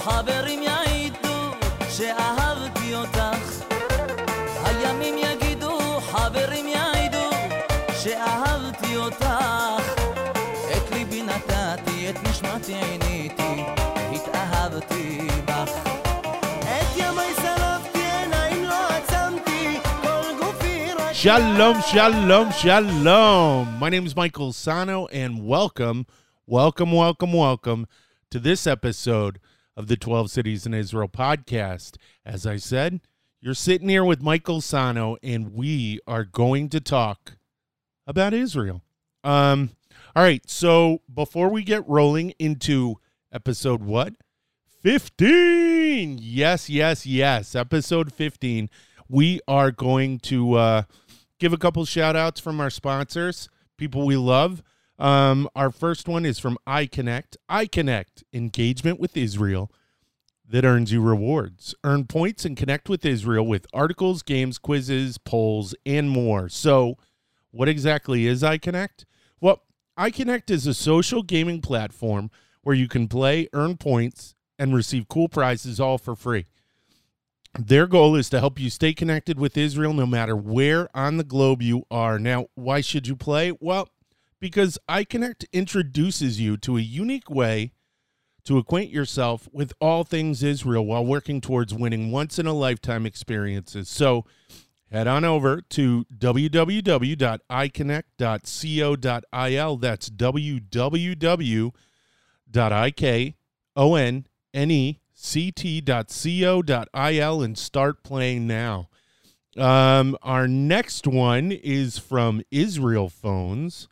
חברים יעידו שאהבתי אותך. הימים יגידו, חברים יעידו שאהבתי אותך. את ליבי נתתי, את נשמתי עיניתי, התאהבתי בך. את ימי שרפתי, עיניים לא עצמתי, כל גופי רק... Shalom, shalom, shalom. My name is Michael Sano, and welcome, welcome, welcome, welcome to this episode of the 12 Cities in Israel podcast. As I said, you're sitting here with Michael Sano, and we are going to talk about Israel. Um, all right, so before we get rolling into episode what? 15. Yes, yes, yes. Episode 15. We are going to uh, give a couple shout outs from our sponsors, people we love. Um, our first one is from iConnect. iConnect, engagement with Israel that earns you rewards. Earn points and connect with Israel with articles, games, quizzes, polls, and more. So, what exactly is iConnect? Well, iConnect is a social gaming platform where you can play, earn points, and receive cool prizes all for free. Their goal is to help you stay connected with Israel no matter where on the globe you are. Now, why should you play? Well, because iConnect introduces you to a unique way to acquaint yourself with all things Israel while working towards winning once in a lifetime experiences. So, head on over to www.iconnect.co.il. That's www.iconnect.co.il and start playing now. Um, our next one is from Israel Phones.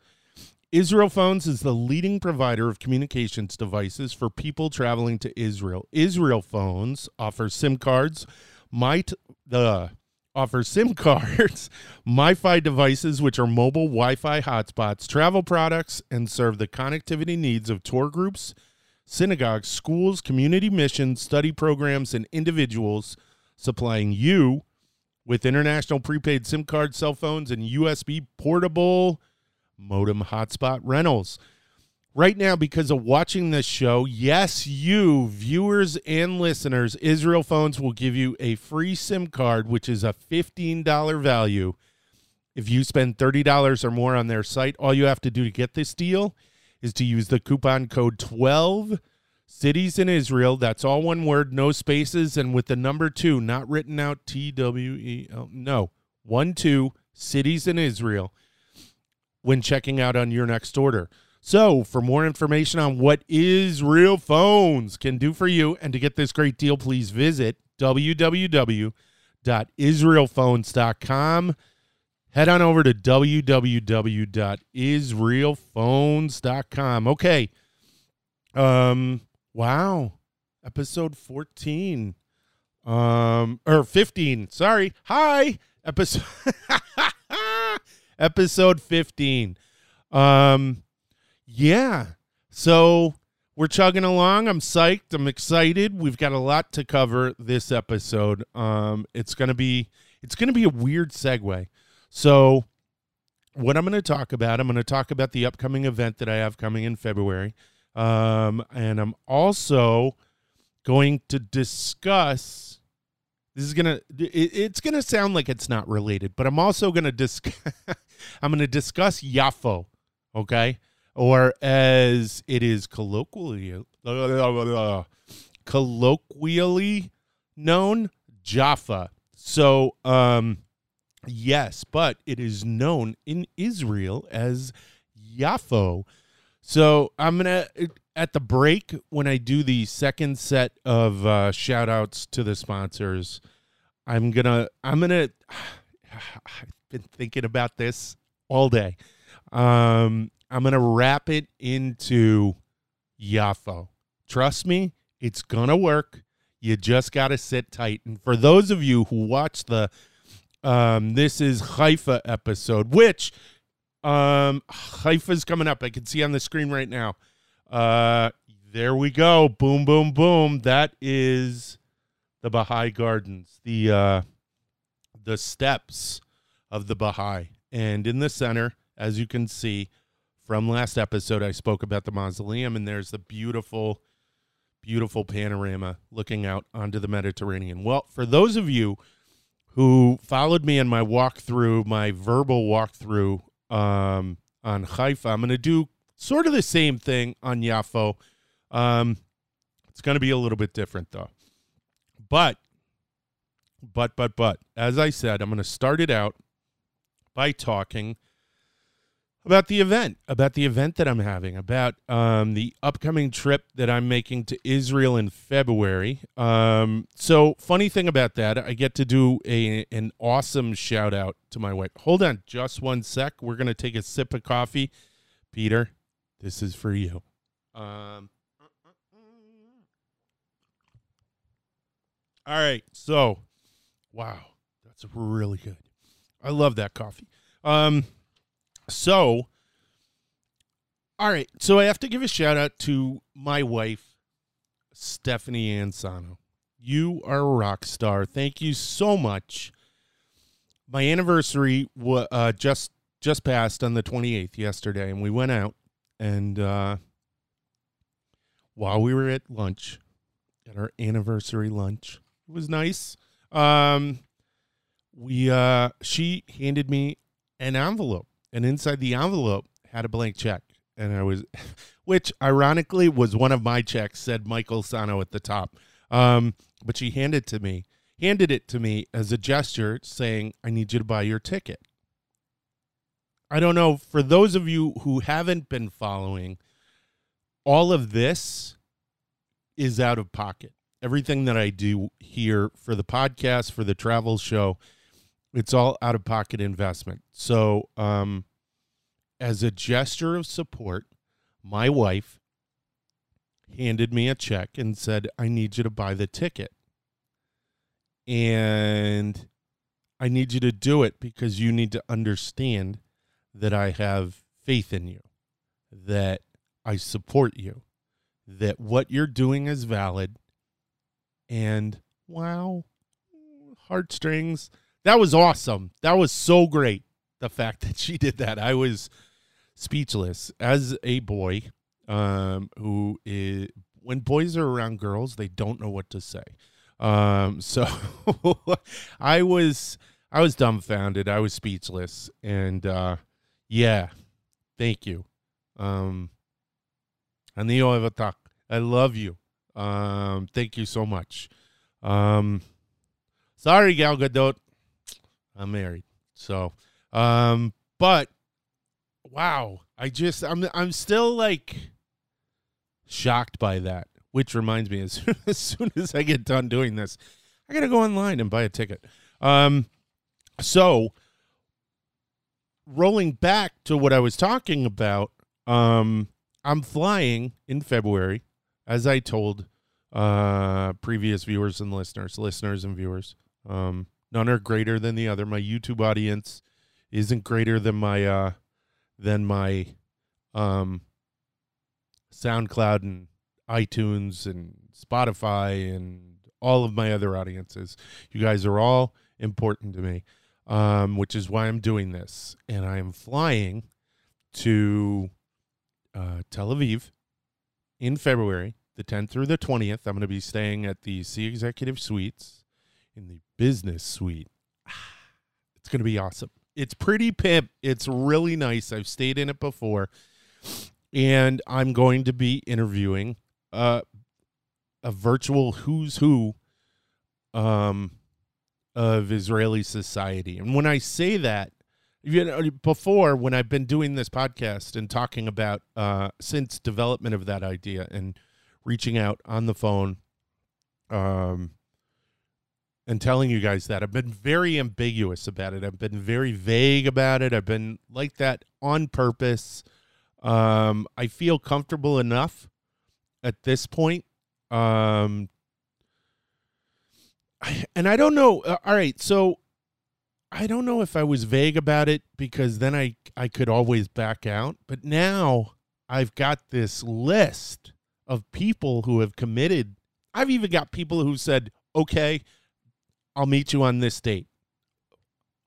Israel Phones is the leading provider of communications devices for people traveling to Israel. Israel Phones offers SIM cards, might the offers SIM cards, MiFi devices, which are mobile Wi-Fi hotspots, travel products, and serve the connectivity needs of tour groups, synagogues, schools, community missions, study programs, and individuals, supplying you with international prepaid SIM card, cell phones, and USB portable modem hotspot rentals. Right now, because of watching this show, yes, you, viewers and listeners, Israel Phones will give you a free SIM card, which is a $15 value. If you spend $30 or more on their site, all you have to do to get this deal is to use the coupon code 12 cities in Israel. That's all one word, no spaces, and with the number two, not written out T W E L. No, one, two, cities in Israel when checking out on your next order. So, for more information on what Israel Phones can do for you and to get this great deal, please visit www.israelphones.com. Head on over to www.israelphones.com. Okay. Um wow. Episode 14. Um or 15. Sorry. Hi. Episode episode 15. Um yeah. So we're chugging along. I'm psyched. I'm excited. We've got a lot to cover this episode. Um it's to be it's to be a weird segue. So what I'm to talk about, I'm to talk about the upcoming event that I have coming in February. Um and I'm also going to discuss this is gonna it, it's gonna sound like it's not related but i'm also gonna discuss i'm gonna discuss yafo okay? Or as it is colloquially colloquially known jaffa. So um yes but it is known in israel as yafo. So i'm gonna at the break when I do the second set of uh, shout outs to the sponsors, I'm gonna I'm gonna I've been thinking about this all day. Um, I'm gonna wrap it into Yafo. Trust me, it's gonna work. You just gotta sit tight. And for those of you who watch the um, this is Haifa episode, which um Haifa's coming up. I can see on the screen right now. Uh, there we go. Boom, boom, boom. That is the Baha'i Gardens, the uh, the steps of the Baha'i, and in the center, as you can see from last episode, I spoke about the mausoleum, and there's the beautiful, beautiful panorama looking out onto the Mediterranean. Well, for those of you who followed me in my walkthrough, my verbal walkthrough um, on Haifa, I'm going to do sort of the same thing on Yafo. Um, it's going to be a little bit different though. But, but, but, but, as I said, I'm going to start it out by talking about the event, about the event that I'm having, about um, the upcoming trip that I'm making to Israel in February. Um, so, funny thing about that, I get to do a an awesome shout out to my wife. Hold on, just one sec. We're gonna take a sip of coffee. Peter, this is for you. Um, all right, so wow, that's really good. I love that coffee. Um, so, all right. So I have to give a shout out to my wife, Stephanie Ansano. You are a rock star. Thank you so much. My anniversary uh, just just passed on the 28th yesterday, and we went out and uh, while we were at lunch, at our anniversary lunch, it was nice. Um, we uh, she handed me an envelope and inside the envelope had a blank check. And i was which ironically was one of my checks said michael sano at the top. Um, but she handed to me handed it to me as a gesture saying i need you to buy your ticket i don't know for those of you who haven't been following all of this is out of pocket everything that i do here for the podcast for the travel show it's all out of pocket investment. So, um, as a gesture of support, my wife handed me a check and said, I need you to buy the ticket. And I need you to do it because you need to understand that I have faith in you, that I support you, that what you're doing is valid. And wow, heartstrings that was awesome. That was so great. The fact that she did that, I was speechless as a boy. Um, who is when boys are around girls, they don't know what to say. Um, so I was I was dumbfounded. I was speechless, and uh, yeah, thank you. Um, I love you. Um, thank you so much. Um, sorry, Gal Gadot. I'm married. So, um, but wow, I just I'm I'm still like shocked by that. Which reminds me, as soon as, soon as I get done doing this, I gotta go online and buy a ticket. Um, so rolling back to what I was talking about, um, I'm flying in February, as I told uh previous viewers and listeners, listeners and viewers. Um, None are greater than the other. My YouTube audience isn't greater than my uh than my um SoundCloud and iTunes and Spotify and all of my other audiences. You guys are all important to me. Um, which is why I'm doing this. And I am flying to uh, Tel Aviv in February, the 10th through the 20th. I'm going to be staying at the Sea Executive Suites in the business suite. It's going to be awesome. It's pretty pimp. It's really nice. I've stayed in it before. And I'm going to be interviewing uh, a virtual who's who um, of Israeli society. And when I say that, you know, before when I've been doing this podcast and talking about uh, since development of that idea and reaching out on the phone, um, and telling you guys that. I've been very ambiguous about it. I've been very vague about it. I've been like that on purpose. Um, I feel comfortable enough at this point. Um, and I don't know. Uh, all right, so I don't know if I was vague about it because then I I could always back out. But now I've got this list of people who have committed. I've even got people who said, "Okay, I'll meet you on this date.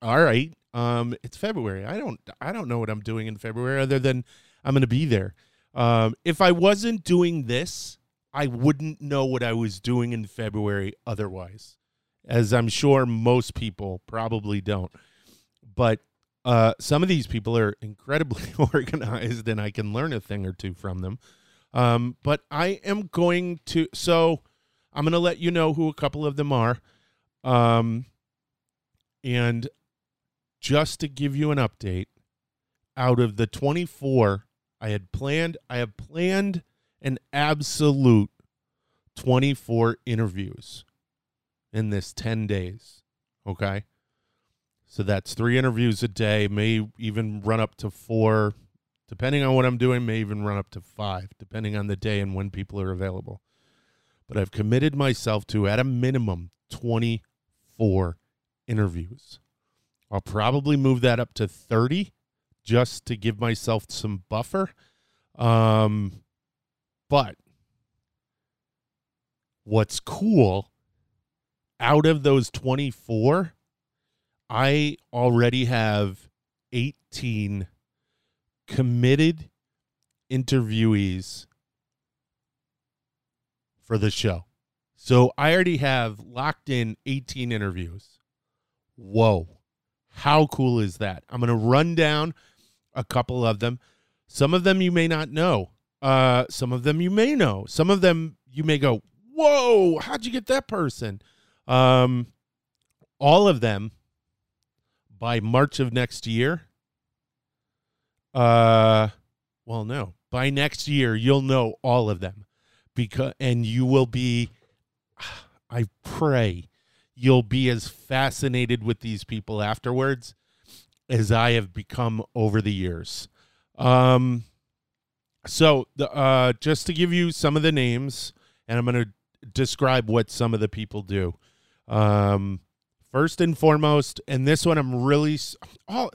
All right. Um, it's February. I don't I don't know what I'm doing in February other than I'm going to be there. Um, if I wasn't doing this I wouldn't know what I was doing in February otherwise, as I'm sure most people probably don't. But uh, some of these people are incredibly organized, and I can learn a thing or two from them. Um, but I am going to, so I'm going to let you know who a couple of them are. Um, and just to give you an update, out of the 24 I had planned, I have planned an absolute 24 interviews in this 10 days. Okay. So that's three interviews a day, may even run up to four, depending on what I'm doing, may even run up to five, depending on the day and when people are available. But I've committed myself to, at a minimum, 24 interviews. I'll probably move that up to 30 just to give myself some buffer. Um, but what's cool out of those 24, I already have 18 committed interviewees for the show. So I already have locked in 18 interviews. Whoa. How cool is that? I'm going to run down a couple of them. Some of them you may not know. Uh, some of them you may know. Some of them you may go, "Whoa, how'd you get that person?" Um, all of them by March of next year. Uh, well, no, by next year you'll know all of them, because and you will be. I pray you'll be as fascinated with these people afterwards as I have become over the years. Um, so the, uh, just to give you some of the names, and I'm going to describe what some of the people do. Um, first and foremost, and this one I'm really, oh,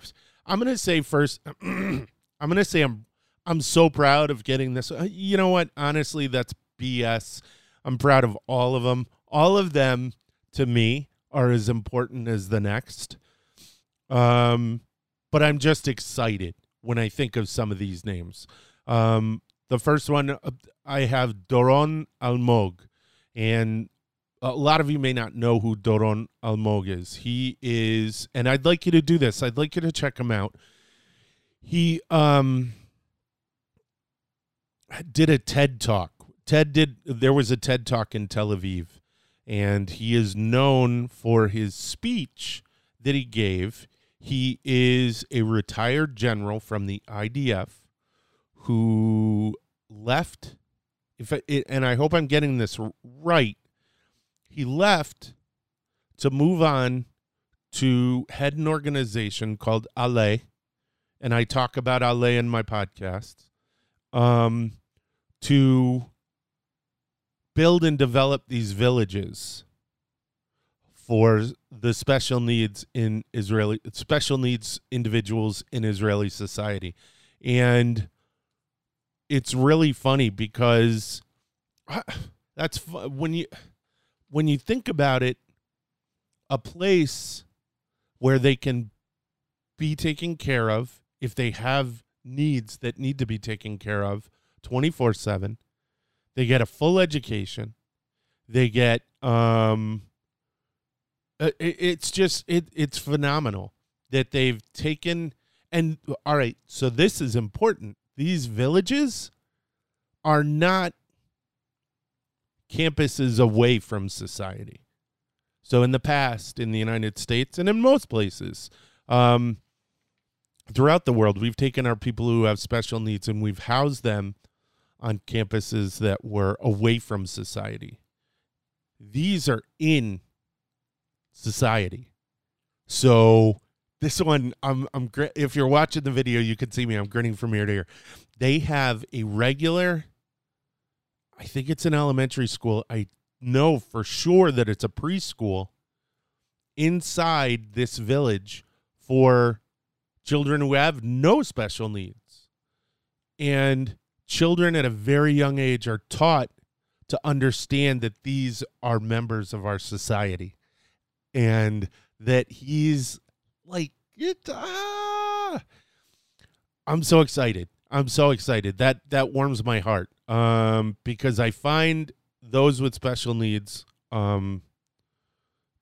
I'm to say first, I'm to say I'm, I'm so proud of getting this. Uh, you know what? Honestly, that's BS. I'm proud of all of them. All of them to me are as important as the next. Um, but I'm just excited when I think of some of these names. Um, the first one uh, I have Doron Almog, and a lot of you may not know who Doron Almog is. He is, and I'd like you to do this. I'd like you to check him out. He um did a TED talk. Ted did. There was a TED talk in Tel Aviv, and he is known for his speech that he gave. He is a retired general from the IDF who left. If it, and I hope I'm getting this right, he left to move on to head an organization called Aleh, and I talk about Aleh in my podcast. Um, to build and develop these villages for the special needs in Israeli special needs individuals in Israeli society. And it's really funny because that's when you when you think about it a place where they can be taken care of if they have needs that need to be taken care of 24/7 they get a full education. They get um uh, it, it's just it it's phenomenal that they've taken and all right, so this is important. These villages are not campuses away from society. So in the past, in the United States and in most places, um, throughout the world, we've taken our people who have special needs and we've housed them on campuses that were away from society. These are in society. So this one, I'm I'm if you're watching the video, you can see me. I'm grinning from ear to ear. They have a regular. I think it's an elementary school. I know for sure that it's a preschool inside this village for children who have no special needs. And children at a very young age are taught to understand that these are members of our society and that he's like it, ah. i'm so excited I'm so excited. That that warms my heart. Um, because I find those with special needs um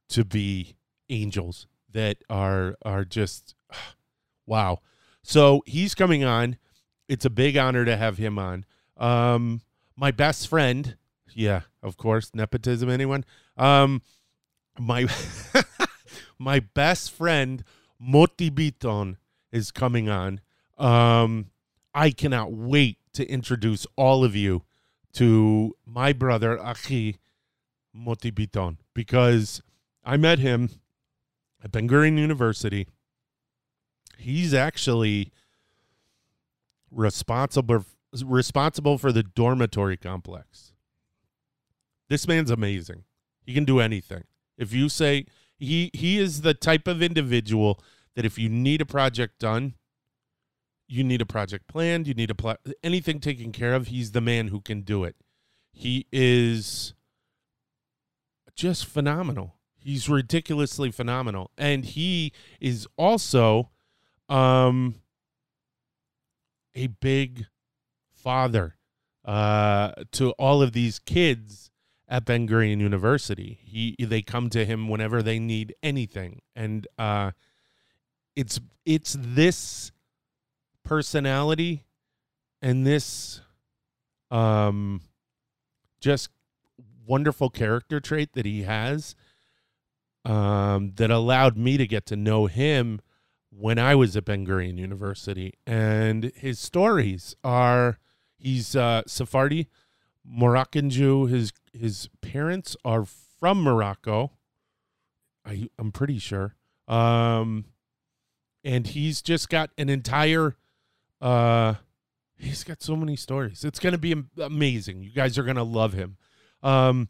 to be angels that are are just wow. So he's coming on. It's a big honor to have him on. Um, my best friend, yeah, of course, nepotism. Anyone? Um, my my best friend Moti Biton is coming on. Um, I cannot wait to introduce all of you to my brother Achi Moti Biton, because I met him at Ben Gurion University. He's actually responsible responsible for the dormitory complex. This man's amazing. He can do anything. If you say he he is the type of individual that if you need a project done, you need a project planned, you need a pl- anything taken care of, he's the man who can do it. He is just phenomenal. He's ridiculously phenomenal. And he is also um a big father uh to all of these kids at Ben Gurion University. He they come to him whenever they need anything. And uh it's it's this personality and this um just wonderful character trait that he has um that allowed me to get to know him when I was at Ben Gurion University. And his stories are he's uh Sephardi Moroccan Jew. His his parents are from Morocco. I I'm pretty sure. Um and he's just got an entire uh he's got so many stories. It's going to be amazing. You guys are going to love him. Um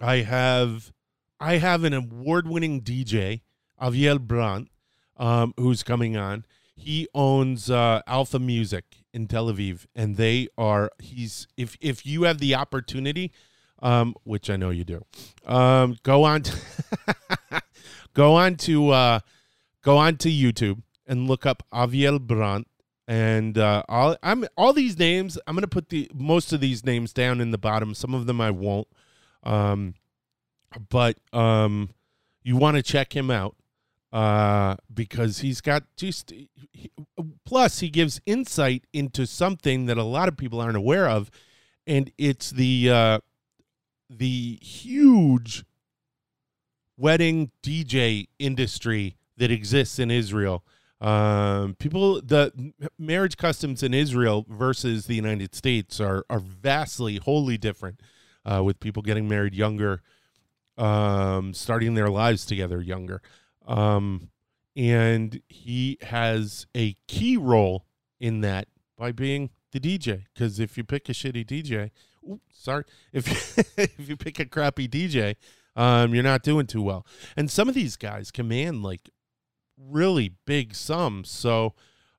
i have i have an award-winning dj aviel brandt um who's coming on. He owns uh alpha music in tel aviv and they are he's if if you have the opportunity um which i know you do um go on to go on to uh go on to YouTube and look up Aviel Brandt. And uh, all I'm all these names. I'm gonna put the most of these names down in the bottom. Some of them I won't. Um, but um, you want to check him out uh, because he's got just. He, plus, he gives insight into something that a lot of people aren't aware of, and it's the uh, the huge wedding DJ industry that exists in Israel. Um, people, the marriage customs in Israel versus the United States are are vastly, wholly different. Uh, with people getting married younger, um, starting their lives together younger, um, and he has a key role in that by being the DJ. Because if you pick a shitty DJ, ooh, sorry, if you, if you pick a crappy DJ, um, you're not doing too well. And some of these guys command like really big sums. So,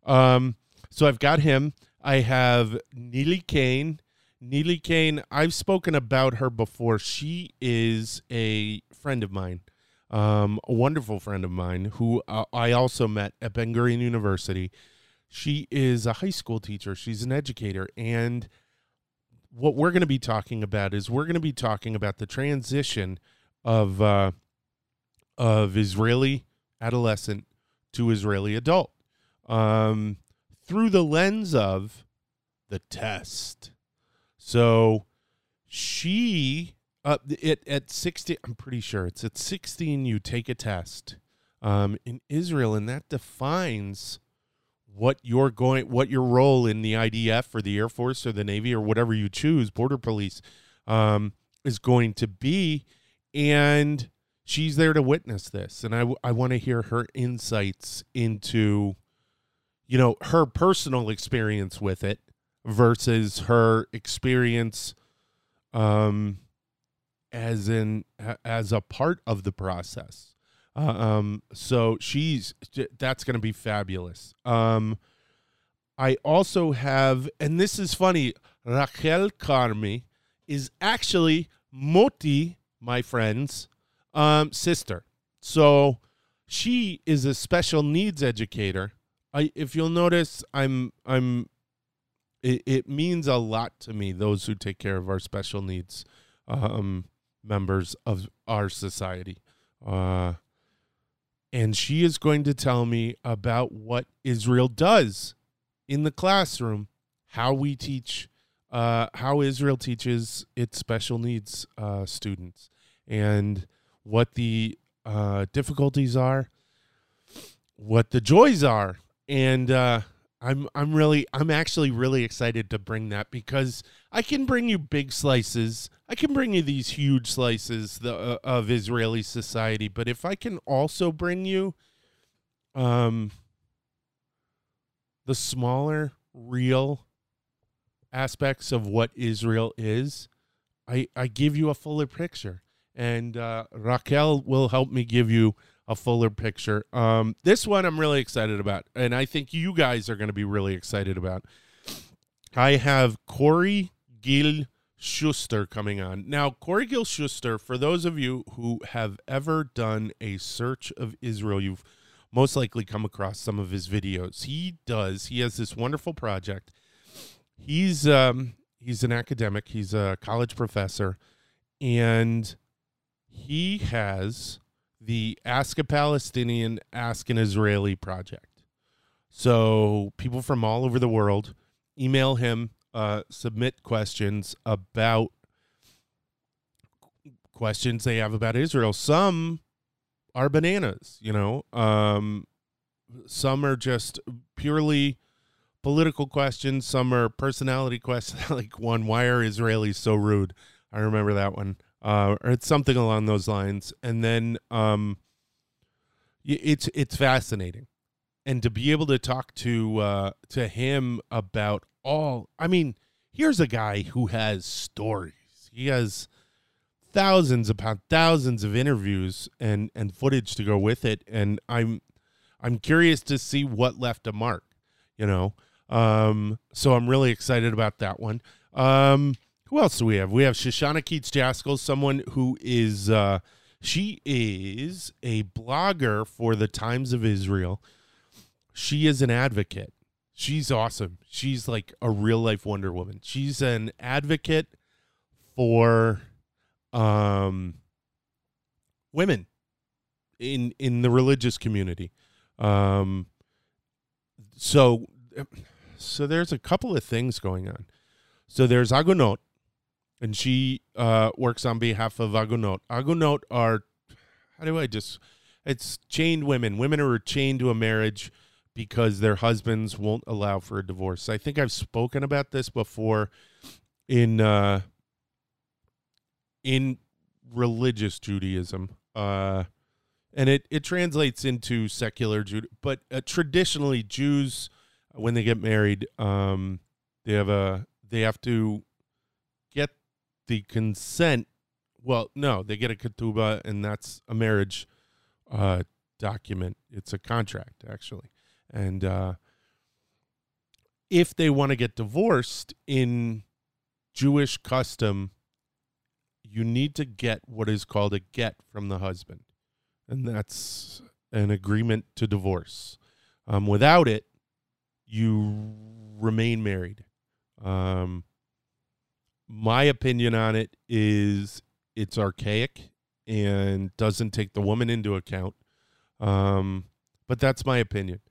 um, so I've got him. I have Neely Kane. Neely Kane, I've spoken about her before. She is a friend of mine, um, a wonderful friend of mine who uh, I also met at Ben Gurion University. She is a high school teacher. She's an educator, and what we're going to be talking about is we're going to be talking about the transition of uh, of Israeli adolescent to Israeli adult um, through the lens of the test. So she uh, it at 16 I'm pretty sure it's at 16 you take a test um, in Israel and that defines what you're going what your role in the IDF or the Air Force or the Navy or whatever you choose border police um, is going to be and she's there to witness this and i, I want to hear her insights into you know her personal experience with it versus her experience um as in as a part of the process. Uh, um so she's that's going to be fabulous. Um i also have and this is funny Rachel Carmi is actually Moti my friend's um, sister. So she is a special needs educator. I, if you'll notice, I'm I'm it, it means a lot to me. Those who take care of our special needs um, members of our society. Uh, and she is going to tell me about what Israel does in the classroom, how we teach, uh, how Israel teaches its special needs uh, students, and what the uh, difficulties are, what the joys are, and uh, I'm I'm really I'm actually really excited to bring that because I can bring you big slices. I can bring you these huge slices the, uh, of Israeli society, but if I can also bring you um the smaller real aspects of what Israel is, I I give you a fuller picture. And uh, Raquel will help me give you a fuller picture. Um, this one I'm really excited about, and I think you guys are going to be really excited about. I have Corey Gil Shuster coming on. Now, Corey Gil Shuster, for those of you who have ever done a search of Israel, you've most likely come across some of his videos. He does, he has this wonderful project. He's um he's an academic, he's a college professor, and he has the Ask a Palestinian, Ask an Israeli project. So people from all over the world email him, uh, submit questions about questions they have about Israel. Some are bananas, you know. Um, some are just purely political questions. Some are personality questions, like one, why are Israelis so rude? I remember that one uh, or it's something along those lines. And then um, it's it's fascinating, and to be able to talk to uh, to him about all. I mean, here's a guy who has stories. He has thousands upon thousands of interviews and and footage to go with it, and I'm I'm curious to see what left a mark. You know, um, so I'm really excited about that one. Um, who else do we have? We have Shoshana Keats Jaskoll, someone who is uh, she is a blogger for the Times of Israel. She is an advocate. She's awesome. She's like a real life Wonder Woman. She's an advocate for um women in in the religious community. Um so so there's a couple of things going on. So there's Agunot, and she uh, works on behalf of Agunot. Agunot are, how do I just, it's chained women. Women who are chained to a marriage because their husbands won't allow for a divorce. I think I've spoken about this before in uh, in religious Judaism. Uh, and it, it translates into secular Jude, but uh, traditionally Jews, when they get married, um, they have a they have to the consent well no they get a ketubah and that's a marriage uh, document. It's a contract actually. And uh, if they want to get divorced in jewish custom you need to get what is called a get from the husband. And that's an agreement to divorce. Um, without it you remain married. Um, my opinion on it is it's archaic and doesn't take the woman into account. Um, but that's my opinion.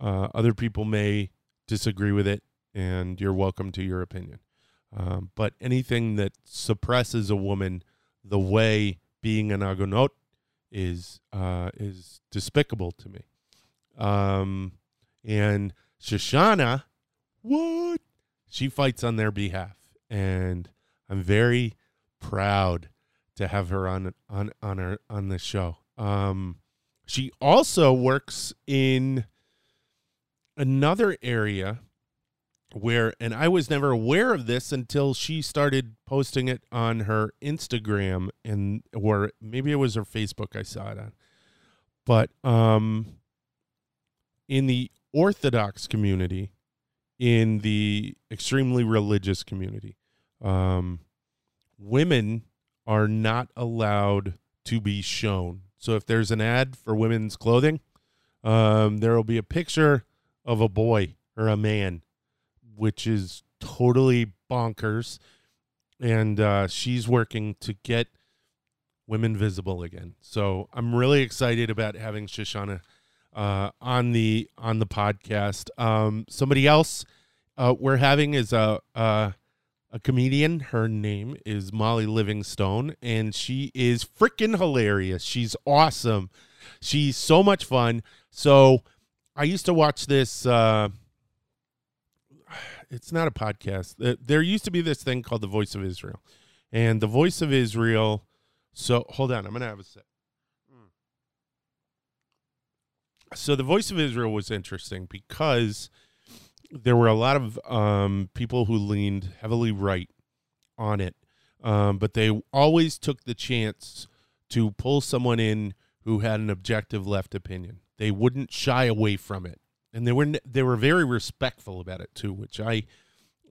Uh, other people may disagree with it, and you're welcome to your opinion. Um, but anything that suppresses a woman the way being an agunot is uh, is despicable to me. Um, and Shoshana, what? She fights on their behalf and I'm very proud to have her on on on our on the show. Um, she also works in another area where, and I was never aware of this until she started posting it on her Instagram and or maybe it was her Facebook. I saw it on, but um, in the Orthodox community, in the extremely religious community, um, women are not allowed to be shown. So if there's an ad for women's clothing, um, there will be a picture of a boy or a man, which is totally bonkers, and uh, she's working to get women visible again. So I'm really excited about having Shoshana uh, on the on the podcast. Um, somebody else uh, we're having is a, a a comedian. Her name is Molly Livingstone, and she is freaking hilarious. She's awesome. She's so much fun. So I used to watch this. Uh, it's not a podcast. There used to be this thing called the Voice of Israel, and the Voice of Israel. So hold on, I'm gonna have a sec. So the Voice of Israel was interesting because there were a lot of um, people who leaned heavily right on it, um, but they always took the chance to pull someone in who had an objective left opinion. They wouldn't shy away from it, and they were they were very respectful about it too, which I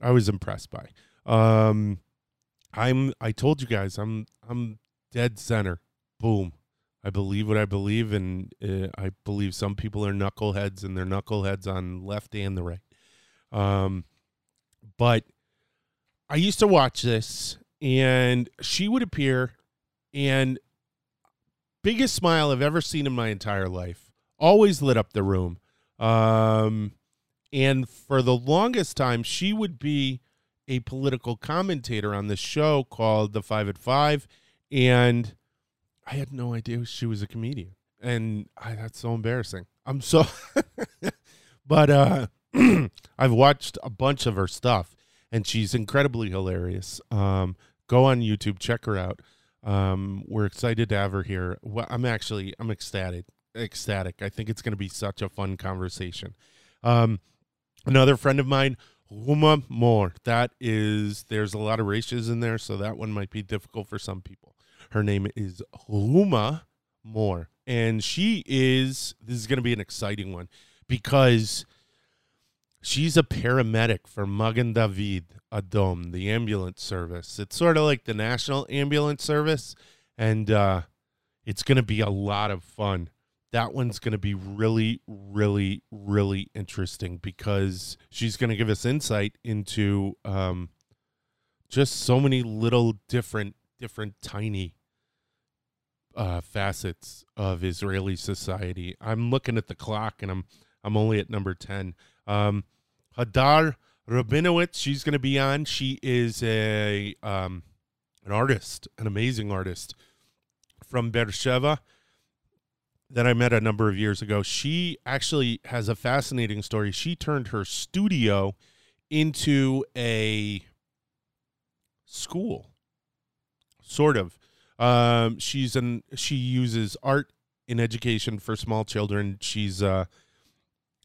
I was impressed by. Um, I'm I told you guys I'm I'm dead center. Boom. I believe what I believe, and uh, I believe some people are knuckleheads, and they're knuckleheads on left and the right. Um, but I used to watch this, and she would appear, and biggest smile I've ever seen in my entire life. Always lit up the room. Um, and for the longest time, she would be a political commentator on this show called The Five at Five, and I had no idea she was a comedian, and I, that's so embarrassing. I'm so, but uh, I've watched a bunch of her stuff, and she's incredibly hilarious. Um, go on YouTube, check her out. Um, we're excited to have her here. Well, I'm actually I'm ecstatic, ecstatic. I think it's going to be such a fun conversation. Um, another friend of mine, Huma Moore. That is, there's a lot of races in there, so that one might be difficult for some people. Her name is Huma Moore, and she is. This is going to be an exciting one because She's a paramedic for Magen David Adom, the ambulance service. It's sort of like the National Ambulance Service, and uh, it's going to be a lot of fun. That one's going to be really, really, really interesting because she's going to give us insight into um, just so many little different, different, tiny uh, facets of Israeli society. I'm looking at the clock, and I'm I'm only at number ten. Um, Hadar Rabinowitz, she's going to be on. She is a um, an artist, an amazing artist from Beersheba that I met a number of years ago. She actually has a fascinating story. She turned her studio into a school, sort of. Um, she's an she uses art in education for small children. She's uh,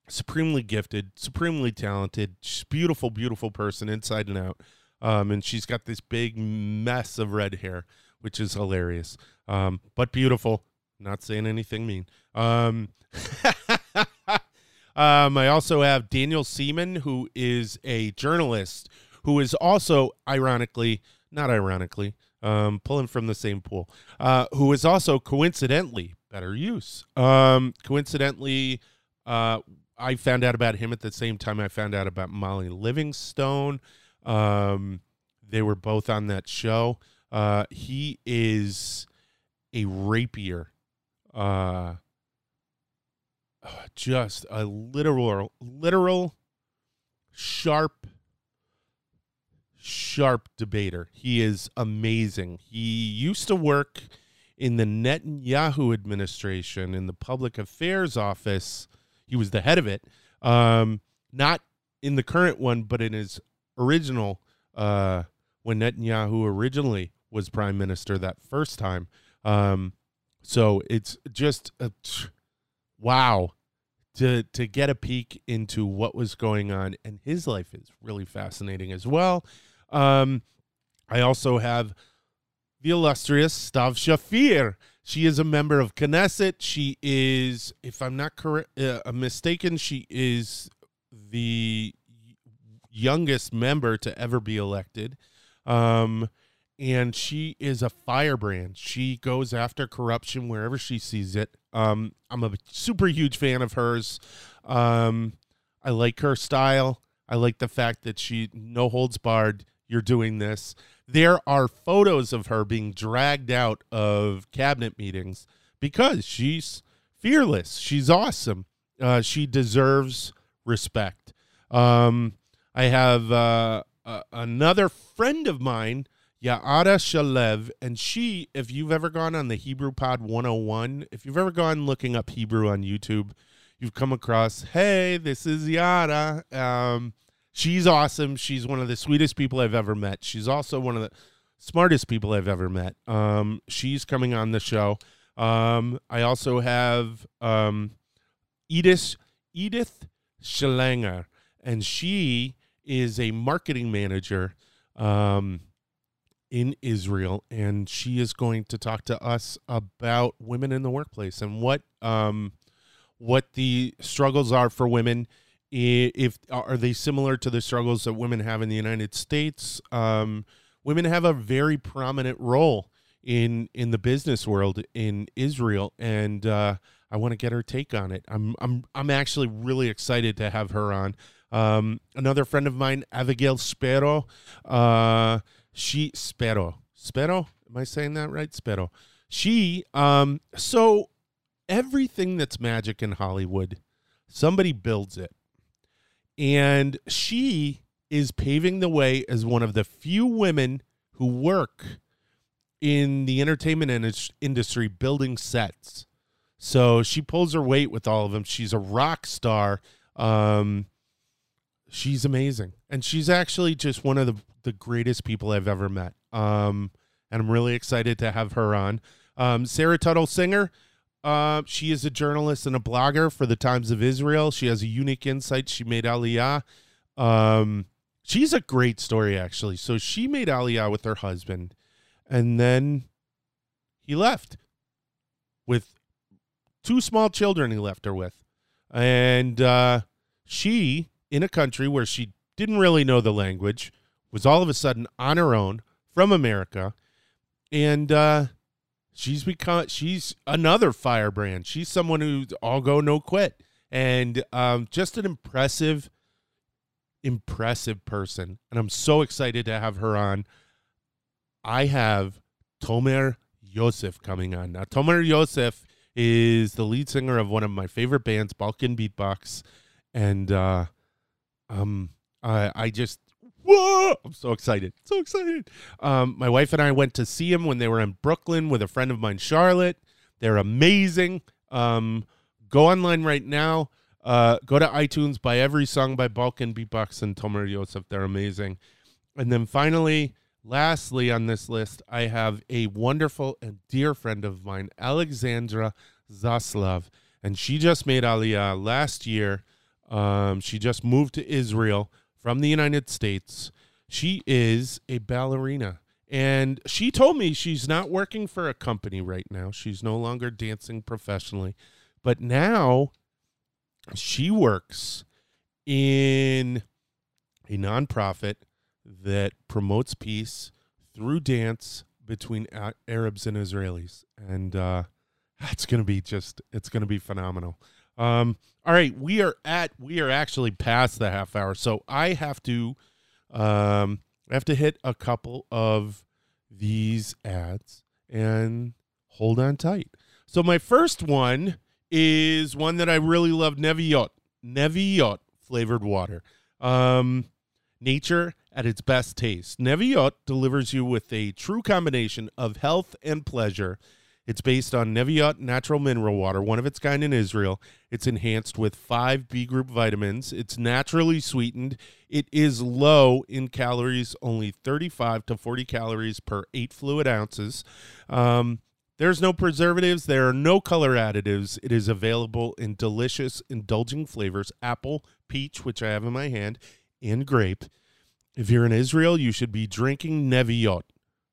supremely gifted, supremely talented, beautiful, beautiful person inside and out. Um, and she's got this big mess of red hair, which is hilarious, um, but beautiful. Not saying anything mean. Um, um, I also have Daniel Seaman, who is a journalist, who is also, ironically, not ironically, um, pulling from the same pool, uh, who is also coincidentally better use. Um, coincidentally, uh, I found out about him at the same time I found out about Molly Livingstone. Um, they were both on that show. Uh, he is a rapier, uh, just a literal, literal, sharp, sharp debater. He is amazing. He used to work in the Netanyahu administration in the public affairs office he was the head of it. Um, not in the current one, but in his original uh, when Netanyahu originally was prime minister that first time. Um, so it's just a, wow to to get a peek into what was going on, and his life is really fascinating as well. Um, I also have the illustrious Stav Shafir. She is a member of Knesset. She is, if I'm not correct, uh, mistaken, she is the youngest member to ever be elected. Um, and she is a firebrand. She goes after corruption wherever she sees it. Um, I'm a super huge fan of hers. Um, I like her style. I like the fact that she no holds barred. You're doing this. There are photos of her being dragged out of cabinet meetings because she's fearless. She's awesome. Uh, she deserves respect. Um, I have uh, uh, another friend of mine, Yaara Shalev, and she, if you've ever gone on the Hebrew Pod 101, if you've ever gone looking up Hebrew on YouTube, you've come across, hey, this is Yara. Um, she's awesome. She's one of the sweetest people I've ever met. She's also one of the smartest people I've ever met. Um, she's coming on the show. Um, I also have um, Edith Edith Schlanger, and she is a marketing manager um, in Israel, and she is going to talk to us about women in the workplace and what um, what the struggles are for women. If are they similar to the struggles that women have in the United States? Um, women have a very prominent role in in the business world in Israel, and uh, I want to get her take on it. I'm I'm I'm actually really excited to have her on. Um, another friend of mine, Abigail Spero, uh, she Spero Spero. Am I saying that right? Spero. She um so everything that's magic in Hollywood, somebody builds it, and she is paving the way as one of the few women who work in the entertainment industry building sets. So she pulls her weight with all of them. She's a rock star. Um, she's amazing. And she's actually just one of the, the greatest people I've ever met. Um, and I'm really excited to have her on. Um, Sarah Tuttle Singer, uh, she is a journalist and a blogger for the Times of Israel. She has a unique insight. She made Aliyah. Um, she's a great story, actually. So she made Aliyah with her husband and then he left with two small children he left her with and uh, she in a country where she didn't really know the language was all of a sudden on her own from america and uh, she's become she's another firebrand she's someone who's all go no quit and um, just an impressive impressive person and i'm so excited to have her on I have Tomer Yosef coming on. Now, Tomer Yosef is the lead singer of one of my favorite bands, Balkan Beatbox. And uh, um, I, I just, whoa, I'm so excited. So excited. Um, my wife and I went to see him when they were in Brooklyn with a friend of mine, Charlotte. They're amazing. Um, go online right now. Uh, go to iTunes, buy every song by Balkan Beatbox and Tomer Yosef. They're amazing. And then finally, Lastly, on this list, I have a wonderful and dear friend of mine, Alexandra Zaslav, and she just made Aliyah last year. Um, she just moved to Israel from the United States. She is a ballerina. And she told me she's not working for a company right now. She's no longer dancing professionally. But now she works in a nonprofit that promotes peace through dance between Arabs and Israelis, and uh, it's going to be just it's going to be phenomenal. Um, all right, we are at we are actually past the half hour, so I have to um, I have to hit a couple of these ads and hold on tight. So my first one is one that I really love, Neviot, Neviot flavored water. Um, nature at its best taste. Neviot delivers you with a true combination of health and pleasure. It's based on Neviot natural mineral water, one of its kind in Israel. It's enhanced with five B group vitamins. It's naturally sweetened. It is low in calories, only 35 to 40 calories per eight fluid ounces. Um, there's no preservatives. There are no color additives. It is available in delicious, indulging flavors apple, peach, which I have in my hand, and grape. If you're in Israel, you should be drinking Neviot.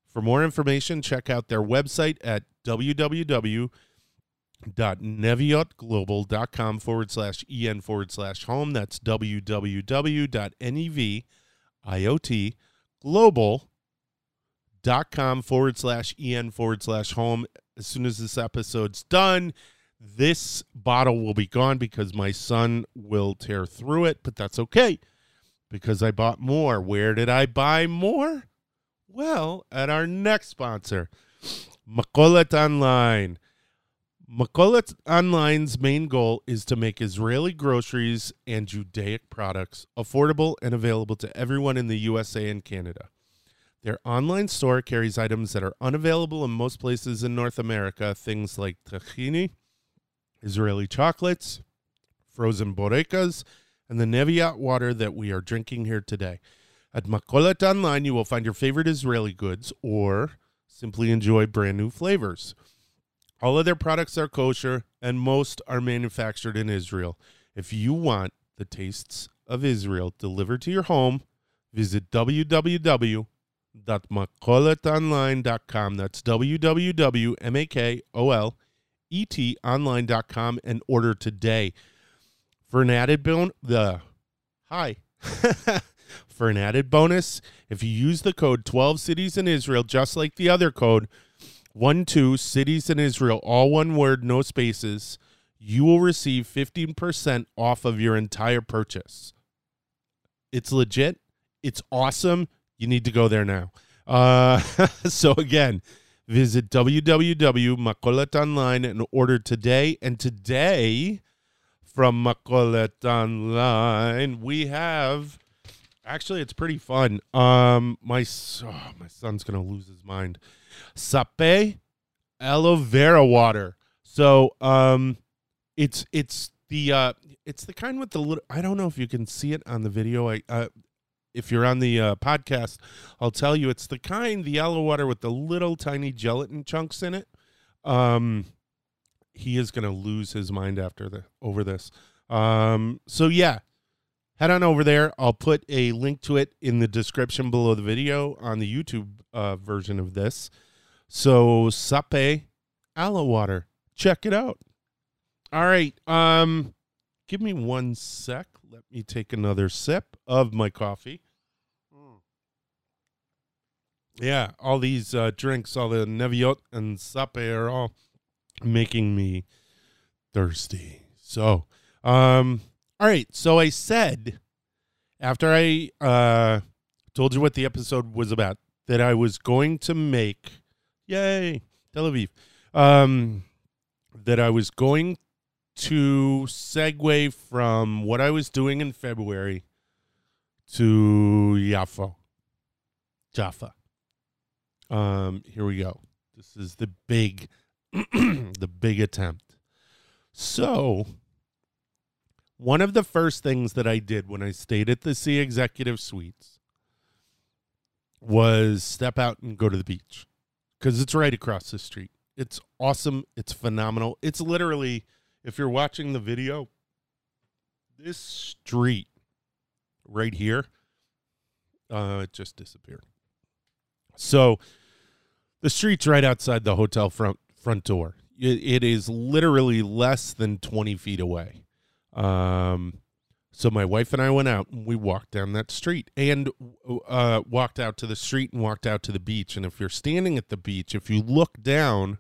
For more information, check out their website at www.neviotglobal.com forward slash en forward slash home. That's www.neviotglobal.com forward slash en forward slash home. As soon as this episode's done, this bottle will be gone because my son will tear through it, but that's okay because I bought more. Where did I buy more? Well, at our next sponsor, Makolet Online. Makolet Online's main goal is to make Israeli groceries and Judaic products affordable and available to everyone in the USA and Canada. Their online store carries items that are unavailable in most places in North America, things like tahini, Israeli chocolates, frozen borekas, and the Neviot water that we are drinking here today. At Makolet Online, you will find your favorite Israeli goods or simply enjoy brand new flavors. All of their products are kosher and most are manufactured in Israel. If you want the tastes of Israel delivered to your home, visit www.makoletonline.com. That's www.makolet.online.com and order today. For an added bon the hi. For an added bonus, if you use the code 12 cities in Israel just like the other code, one two cities in Israel, all one word, no spaces, you will receive 15% off of your entire purchase. It's legit. It's awesome. You need to go there now. Uh, so again, visit www.makolet online and order today. And today, from Makolet Online, we have actually it's pretty fun. Um, my oh, my son's gonna lose his mind. Sappe aloe vera water. So um, it's it's the uh, it's the kind with the little. I don't know if you can see it on the video. I uh, if you're on the uh, podcast, I'll tell you it's the kind the aloe water with the little tiny gelatin chunks in it. Um, he is gonna lose his mind after the over this. Um, so yeah, head on over there. I'll put a link to it in the description below the video on the YouTube uh, version of this. So Sappe aloe water. Check it out. All right. Um, give me one sec. Let me take another sip of my coffee. Yeah, all these uh, drinks, all the Neviot and Sappe are all making me thirsty. So, um, all right. So I said after I uh told you what the episode was about that I was going to make, yay, Tel Aviv, um, that I was going to segue from what I was doing in February to Yafo, Jaffa. Um, here we go. This is the big, the big attempt. So, one of the first things that I did when I stayed at the Sea Executive Suites was step out and go to the beach because it's right across the street. It's awesome. It's phenomenal. It's literally, if you're watching the video, this street right here, uh, it just disappeared. So the street's right outside the hotel front front door. It, it is literally less than 20 feet away. Um, so my wife and I went out and we walked down that street and uh, walked out to the street and walked out to the beach. And if you're standing at the beach, if you look down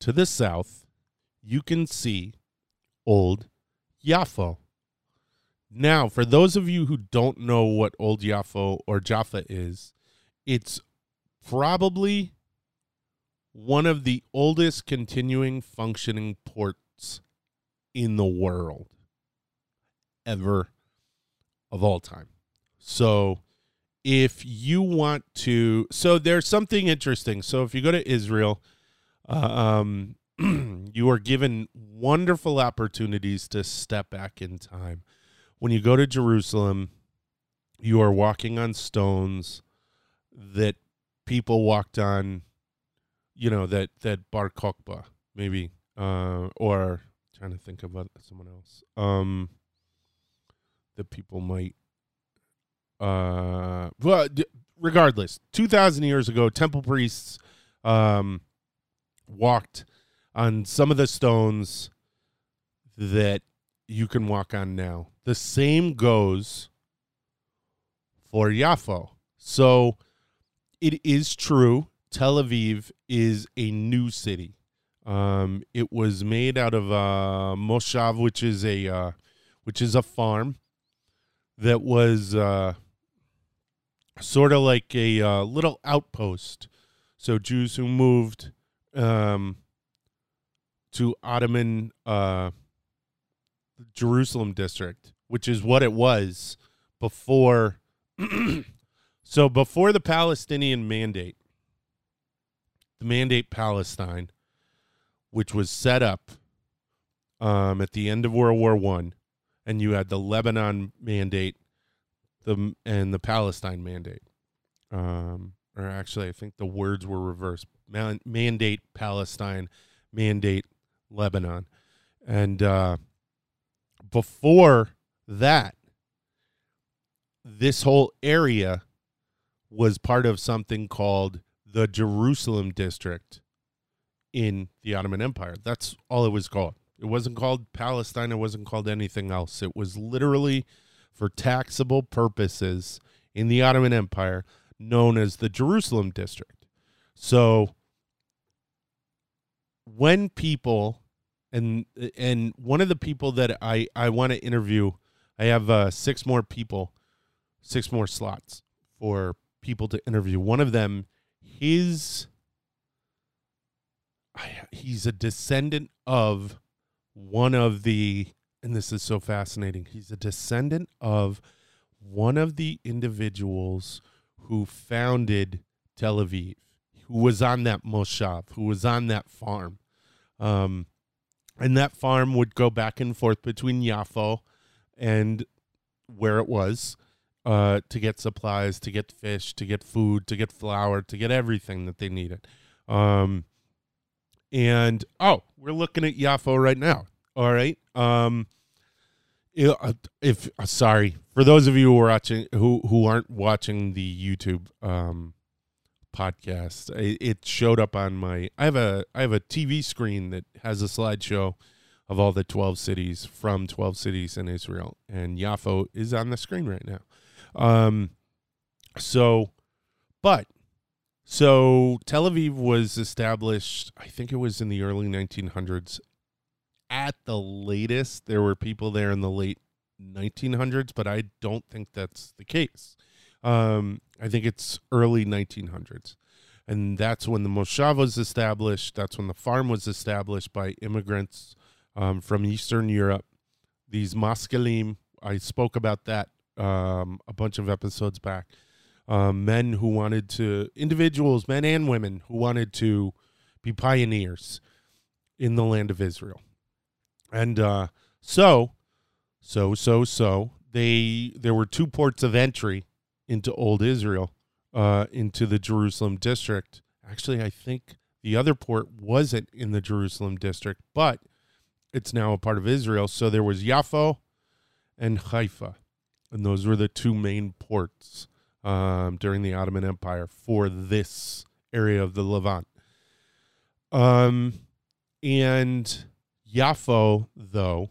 to the south, you can see Old Yafo. Now, for those of you who don't know what Old Yafo or Jaffa is, it's probably one of the oldest continuing functioning ports in the world ever of all time. So if you want to so there's something interesting. So if you go to Israel, uh, um you are given wonderful opportunities to step back in time. When you go to Jerusalem, you are walking on stones that people walked on, you know, that that Bar Kokhba, maybe, uh, or trying to think about someone else. Um, that people might. Uh, well, d- regardless, two thousand years ago, temple priests, um, walked on some of the stones that you can walk on now. The same goes for Yafo. So it is true. Tel Aviv is a new city. Um, it was made out of uh, moshav, which is a uh, which is a farm that was uh, sort of like a uh, little outpost. So Jews who moved um, to Ottoman uh, Jerusalem district, which is what it was before. so before the Palestinian mandate, the mandate Palestine, which was set up um, at the end of World War One, and you had the Lebanon mandate, the and the Palestine mandate. Um, or actually, I think the words were reversed: Man- mandate Palestine, mandate Lebanon, and uh, before that, this whole area was part of something called the Jerusalem district in the Ottoman Empire. That's all it was called. It wasn't called Palestine. It wasn't called anything else. It was literally for taxable purposes in the Ottoman Empire known as the Jerusalem district. So when people and and one of the people that I I want to interview, I have uh, six more people, six more slots for people to interview. One of them, his he's a descendant of one of the and this is so fascinating. He's a descendant of one of the individuals who founded Tel Aviv, who was on that moshav, who was on that farm. Um, and that farm would go back and forth between Yaffo and where it was uh, to get supplies, to get fish, to get food, to get flour, to get everything that they needed. Um, and oh, we're looking at Yaffo right now. All right. Um, uh, if uh, sorry for those of you who are watching who who aren't watching the YouTube um podcast, it, it showed up on my. I have a I have a TV screen that has a slideshow of all the 12 cities from 12 cities in Israel, and Yaffo is on the screen right now. Um, so, but so Tel Aviv was established, I think it was in the early 1900s. At the latest, there were people there in the late 1900s, but I don't think that's the case. Um, I think it's early 1900s. And that's when the Moshav was established. That's when the farm was established by immigrants um, from Eastern Europe. These Maskilim, I spoke about that um, a bunch of episodes back um, men who wanted to, individuals, men and women, who wanted to be pioneers in the land of Israel. And uh, so, so, so, so, they there were two ports of entry into Old Israel, uh, into the Jerusalem district. Actually, I think the other port wasn't in the Jerusalem district, but it's now a part of Israel. So there was Yaffo and Haifa, and those were the two main ports um, during the Ottoman Empire for this area of the Levant. Um, and Yaffo, though,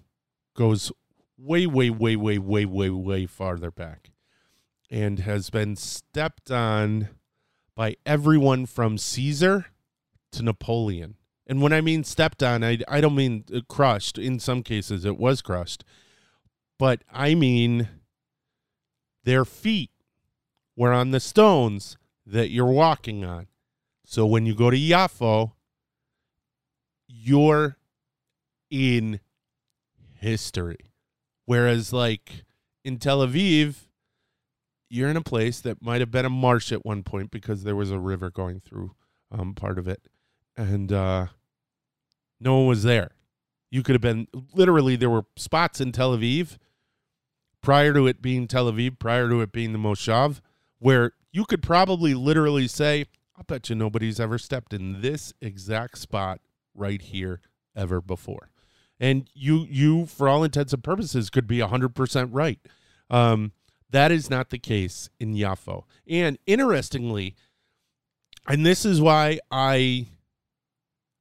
goes way, way, way, way, way, way, way farther back and has been stepped on by everyone from Caesar to Napoleon. And when I mean stepped on, I, I don't mean crushed. In some cases, it was crushed. But I mean their feet were on the stones that you're walking on. So when you go to Yaffo, you're in history. Whereas, like in Tel Aviv, you're in a place that might have been a marsh at one point because there was a river going through um, part of it. And uh, no one was there. You could have been literally, there were spots in Tel Aviv prior to it being Tel Aviv, prior to it being the Moshav, where you could probably literally say, I bet you nobody's ever stepped in this exact spot right here ever before. And you, you, for all intents and purposes, could be 100% right. Um, that is not the case in Yaffo. And interestingly, and this is why I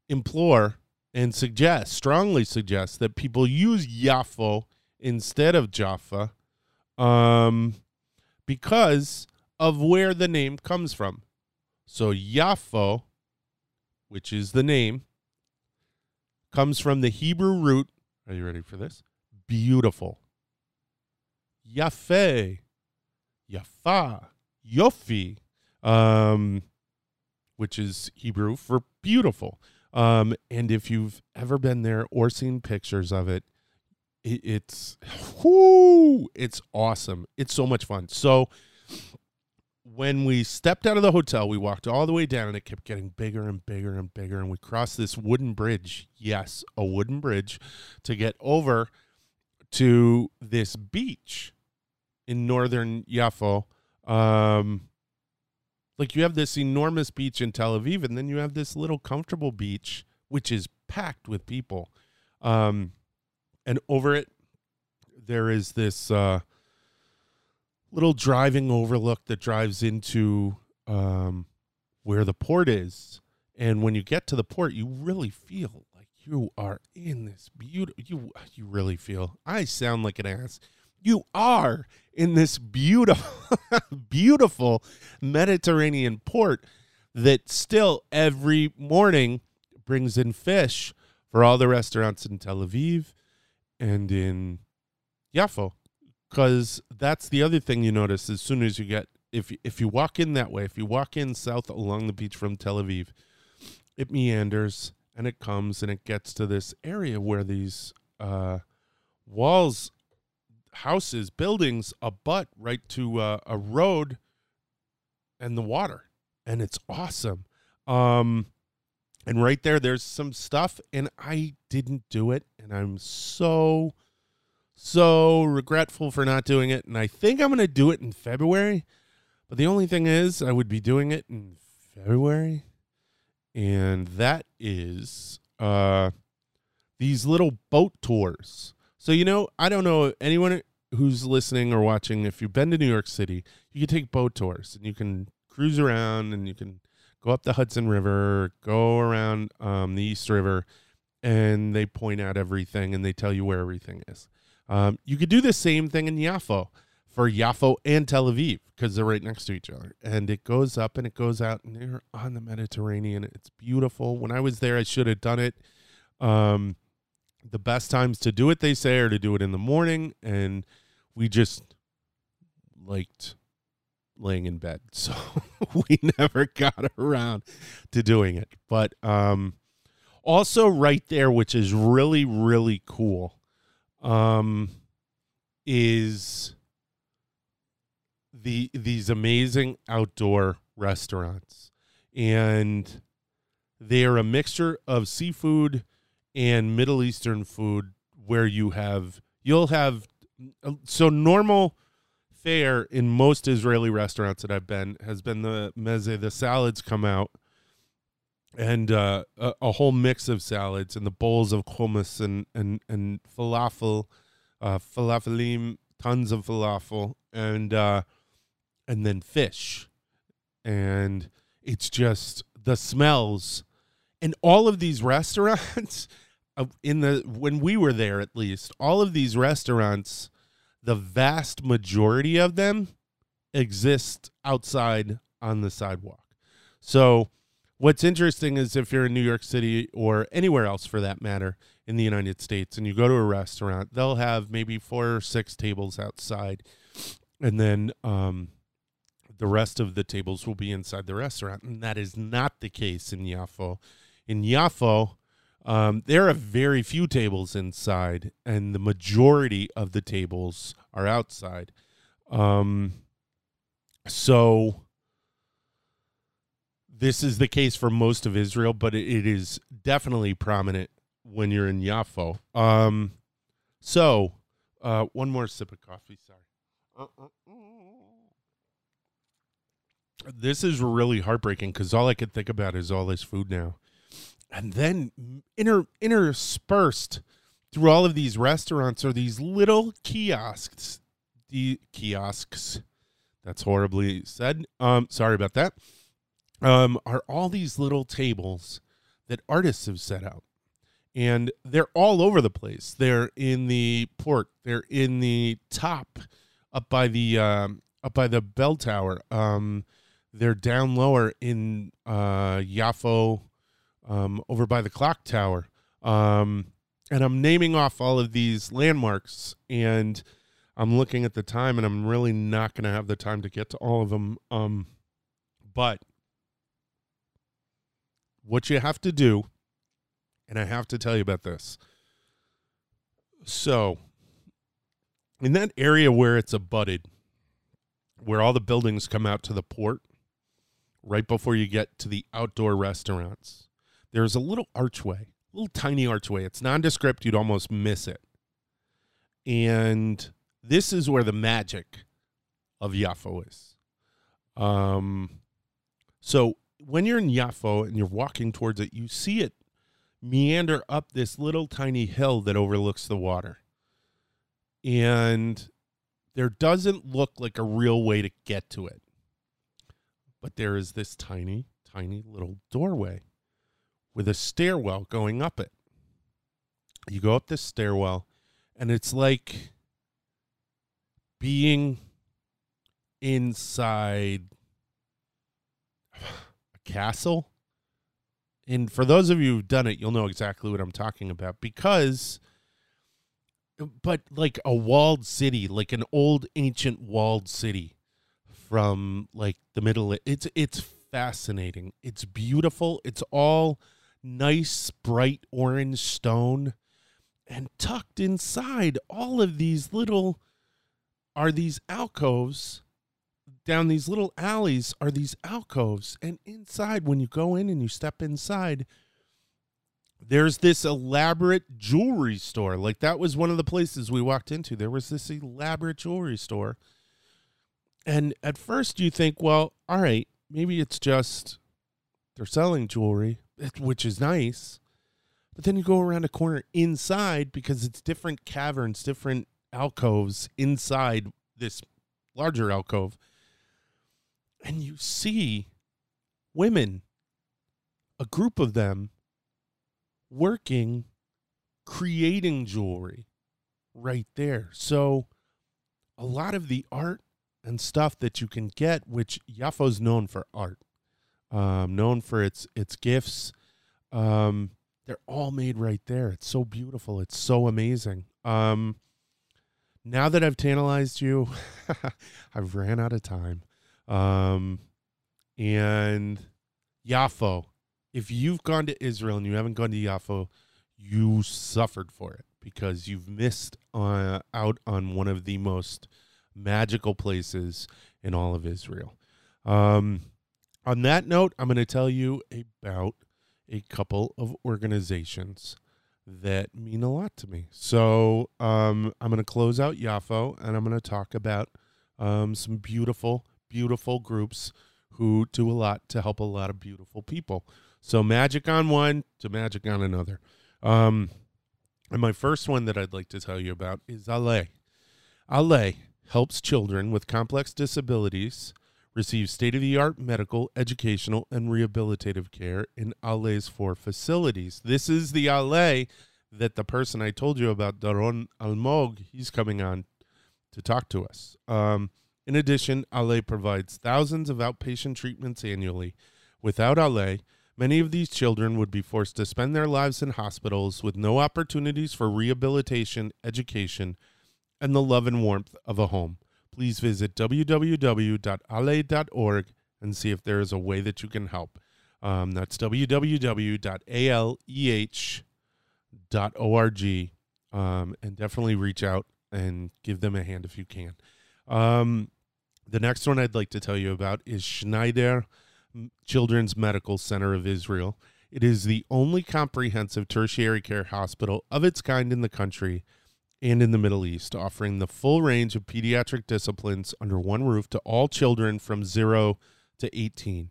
implore and suggest, strongly suggest, that people use Yaffo instead of Jaffa, um, because of where the name comes from. So Yaffo, which is the name, comes from the Hebrew root. Are you ready for this? Beautiful. Yafe, Yafa, Yofi, um, which is Hebrew for beautiful. Um, and if you've ever been there or seen pictures of it, it it's whoo, it's awesome. It's so much fun. So when we stepped out of the hotel, we walked all the way down and it kept getting bigger and bigger and bigger. And we crossed this wooden bridge. Yes, a wooden bridge to get over to this beach in northern Yafo. Um, like you have this enormous beach in Tel Aviv, and then you have this little comfortable beach, which is packed with people. Um, and over it, there is this uh, little driving overlook that drives into um, where the port is. And when you get to the port, you really feel like you are in this beautiful. You you really feel. I sound like an ass. You are in this beautiful, beautiful Mediterranean port that still every morning brings in fish for all the restaurants in Tel Aviv and in Yafo because that's the other thing you notice as soon as you get if if you walk in that way, if you walk in south along the beach from Tel Aviv, it meanders and it comes and it gets to this area where these uh, walls, houses, buildings abut right to uh, a road and the water, and it's awesome. Um, and right there, there's some stuff, and I didn't do it, and I'm so so regretful for not doing it. And I think I'm going to do it in February. But the only thing is, I would be doing it in February. And that is uh, these little boat tours. So, you know, I don't know anyone who's listening or watching, if you've been to New York City, you can take boat tours and you can cruise around and you can go up the Hudson River, go around um, the East River, and they point out everything and they tell you where everything is. Um, you could do the same thing in Yafo for Yafo and Tel Aviv because they're right next to each other. And it goes up and it goes out, and they're on the Mediterranean. It's beautiful. When I was there, I should have done it. Um, the best times to do it, they say, are to do it in the morning. And we just liked laying in bed. So we never got around to doing it. But um, also, right there, which is really, really cool um, is the these amazing outdoor restaurants, and they are a mixture of seafood and Middle Eastern food, where you have you'll have so normal fare in most Israeli restaurants that I've been has been the meze, the salads come out and uh, a, a, whole mix of salads and the bowls of hummus and and and falafel, uh, falafelim, tons of falafel, and uh, and then fish, and it's just the smells, and all of these restaurants, in the when we were there at least, all of these restaurants, the vast majority of them exist outside on the sidewalk, so What's interesting is if you're in New York City or anywhere else for that matter in the United States and you go to a restaurant, they'll have maybe four or six tables outside. And then um, the rest of the tables will be inside the restaurant. And that is not the case in Yafo. In Yafo, um, there are very few tables inside, and the majority of the tables are outside. Um, so this is the case for most of Israel, but it is definitely prominent when you're in Yafo. Um, so, uh, one more sip of coffee. Sorry. This is really heartbreaking because all I can think about is all this food now, and then inter interspersed through all of these restaurants are these little kiosks. The kiosks. That's horribly said. Um, sorry about that um, are all these little tables that artists have set out. And they're all over the place. They're in the port. They're in the top, up by the um, up by the bell tower. Um, they're down lower in uh, Yafo, um, over by the clock tower. Um, and I'm naming off all of these landmarks, and I'm looking at the time and I'm really not going to have the time to get to all of them. Um, but what you have to do, and I have to tell you about this. So, in that area where it's abutted, where all the buildings come out to the port, right before you get to the outdoor restaurants, there's a little archway, a little tiny archway. It's nondescript, you'd almost miss it. And this is where the magic of Yafo is. Um, so when you're in Yafo and you're walking towards it, you see it meander up this little tiny hill that overlooks the water. And there doesn't look like a real way to get to it. But there is this tiny, tiny little doorway with a stairwell going up it. You go up this stairwell, and it's like being inside castle. And for those of you who've done it, you'll know exactly what I'm talking about because but like a walled city, like an old ancient walled city from like the middle it's it's fascinating. It's beautiful. It's all nice bright orange stone and tucked inside all of these little are these alcoves down these little alleys are these alcoves and inside when you go in and you step inside there's this elaborate jewelry store. Like that was one of the places we walked into. There was this elaborate jewelry store. And at first you think well all right maybe it's just they're selling jewelry eh, which is nice. But then you go around a corner inside because it's different caverns different alcoves inside this larger alcove and you see women a group of them working creating jewelry right there. So a lot of the art and stuff that you can get which Yafo's known for art um, known for its its gifts um, they're all made right there. It's so beautiful. It's so amazing. Um, now that I've tantalized you, I've ran out of time. Um, and Yafo, if you've gone to Israel and you haven't gone to Yafo, you suffered for it because you've missed uh, out on one of the most magical places in all of Israel. Um, on that note, I'm going to tell you about a couple of organizations that mean a lot to me. So um, I'm going to close out Yafo and I'm going to talk about um, some beautiful, beautiful groups who do a lot to help a lot of beautiful people. So magic on one to magic on another. Um, and my first one that I'd like to tell you about is Aleh. Aleh helps children with complex disabilities receive state of the art medical, educational, and rehabilitative care in Aleh's four facilities. This is the Aleh that the person I told you about, Doron Almog, he's coming on to talk to us. Um, in addition, Aleh provides thousands of outpatient treatments annually. Without Aleh, many of these children would be forced to spend their lives in hospitals with no opportunities for rehabilitation, education, and the love and warmth of a home please visit www.ale.org and see if there is a way that you can help. Um, that's www.aleh.org. Um, and definitely reach out and give them a hand if you can. Um, the next one I'd like to tell you about is Schneider Children's Medical Center of Israel. It is the only comprehensive tertiary care hospital of its kind in the country and in the Middle East, offering the full range of pediatric disciplines under one roof to all children from 0 to 18.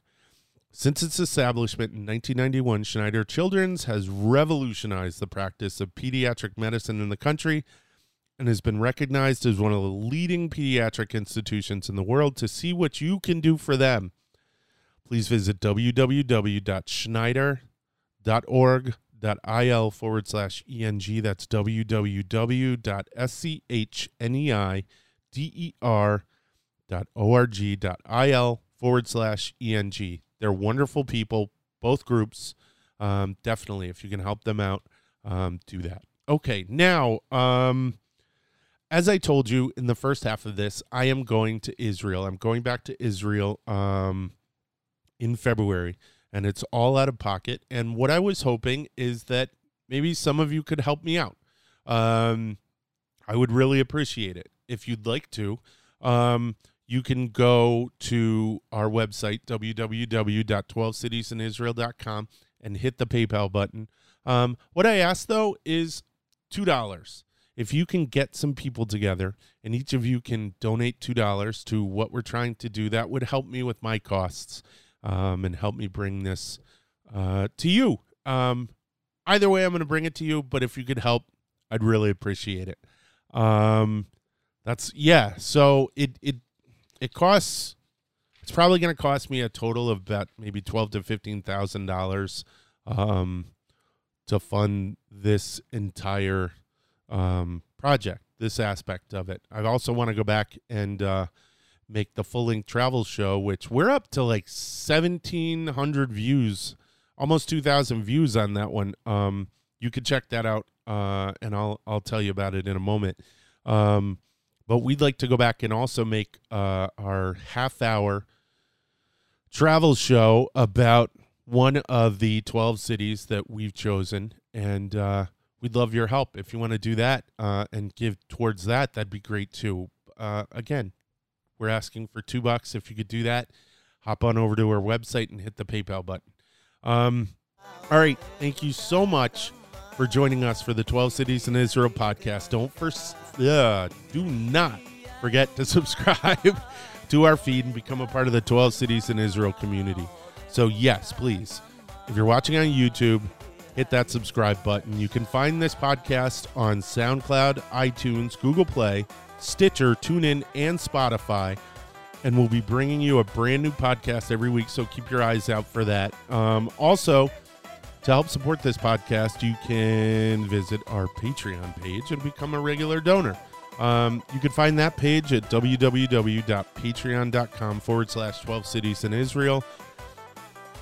Since its establishment in 1991, Schneider Children's has revolutionized the practice of pediatric medicine in the country and has been recognized as one of the leading pediatric institutions in the world. To see what you can do for them, please visit www.schneider.org.il forward slash ENG. That's www.schneider.org.il forward slash ENG. They're wonderful people, both groups. Um, definitely, if you can help them out, um, do that. Okay, now, um, as I told you in the first half of this, I am going to Israel. I'm going back to Israel um, in February, and it's all out of pocket. And what I was hoping is that maybe some of you could help me out. Um, I would really appreciate it if you'd like to. Um, you can go to our website, www.12citiesinisrael.com, and hit the PayPal button. Um, what I ask, though, is $2 if you can get some people together and each of you can donate $2 to what we're trying to do, that would help me with my costs um, and help me bring this uh, to you. Um, either way, I'm going to bring it to you, but if you could help, I'd really appreciate it. Um, that's yeah. So it it it costs. It's probably going to cost me a total of about maybe twelve to fifteen thousand dollars um, to fund this entire um, project, this aspect of it. I also want to go back and uh, make the full length travel show, which we're up to like 1,700 views, almost 2,000 views on that one. Um, you could check that out, uh, and I'll I'll tell you about it in a moment. Um, but we'd like to go back and also make uh, our half hour travel show about one of the 12 cities that we've chosen and uh, we'd love your help. If you want to do that uh, and give towards that that'd be great too. Uh, again we're asking for two bucks. If you could do that hop on over to our website and hit the paypal button. Um, all right. Thank you so much for joining us for the 12 cities in israel podcast. Don't first uh, do not forget to subscribe to our feed and become a part of the 12 cities in israel community. So yes please if you're watching on youtube hit that subscribe button. You can find this podcast on SoundCloud, iTunes, Google Play, Stitcher, TuneIn, and Spotify. And we'll be bringing you a brand new podcast every week, so keep your eyes out for that. Um, also, to help support this podcast, you can visit our Patreon page and become a regular donor. Um, you can find that page at www.patreon.com forward slash 12 cities in Israel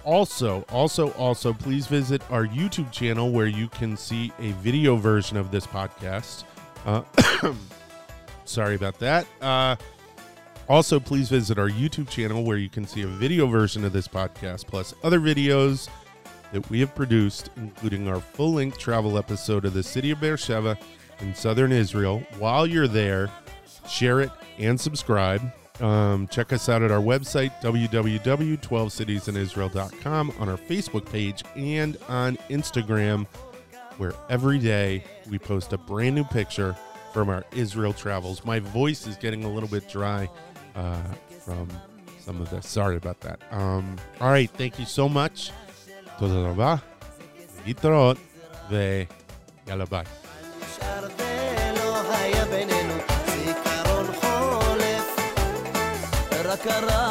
also, also, also, please visit our YouTube channel where you can see a video version of this podcast. Uh, sorry about that. Uh, also, please visit our YouTube channel where you can see a video version of this podcast, plus other videos that we have produced, including our full length travel episode of the city of Beersheba in southern Israel. While you're there, share it and subscribe. Um, check us out at our website, www.12citiesinisrael.com, on our Facebook page, and on Instagram, where every day we post a brand new picture from our Israel travels. My voice is getting a little bit dry uh, from some of this. Sorry about that. Um, all right. Thank you so much. תודה רבה. להתראות, ויאללה ביי. רק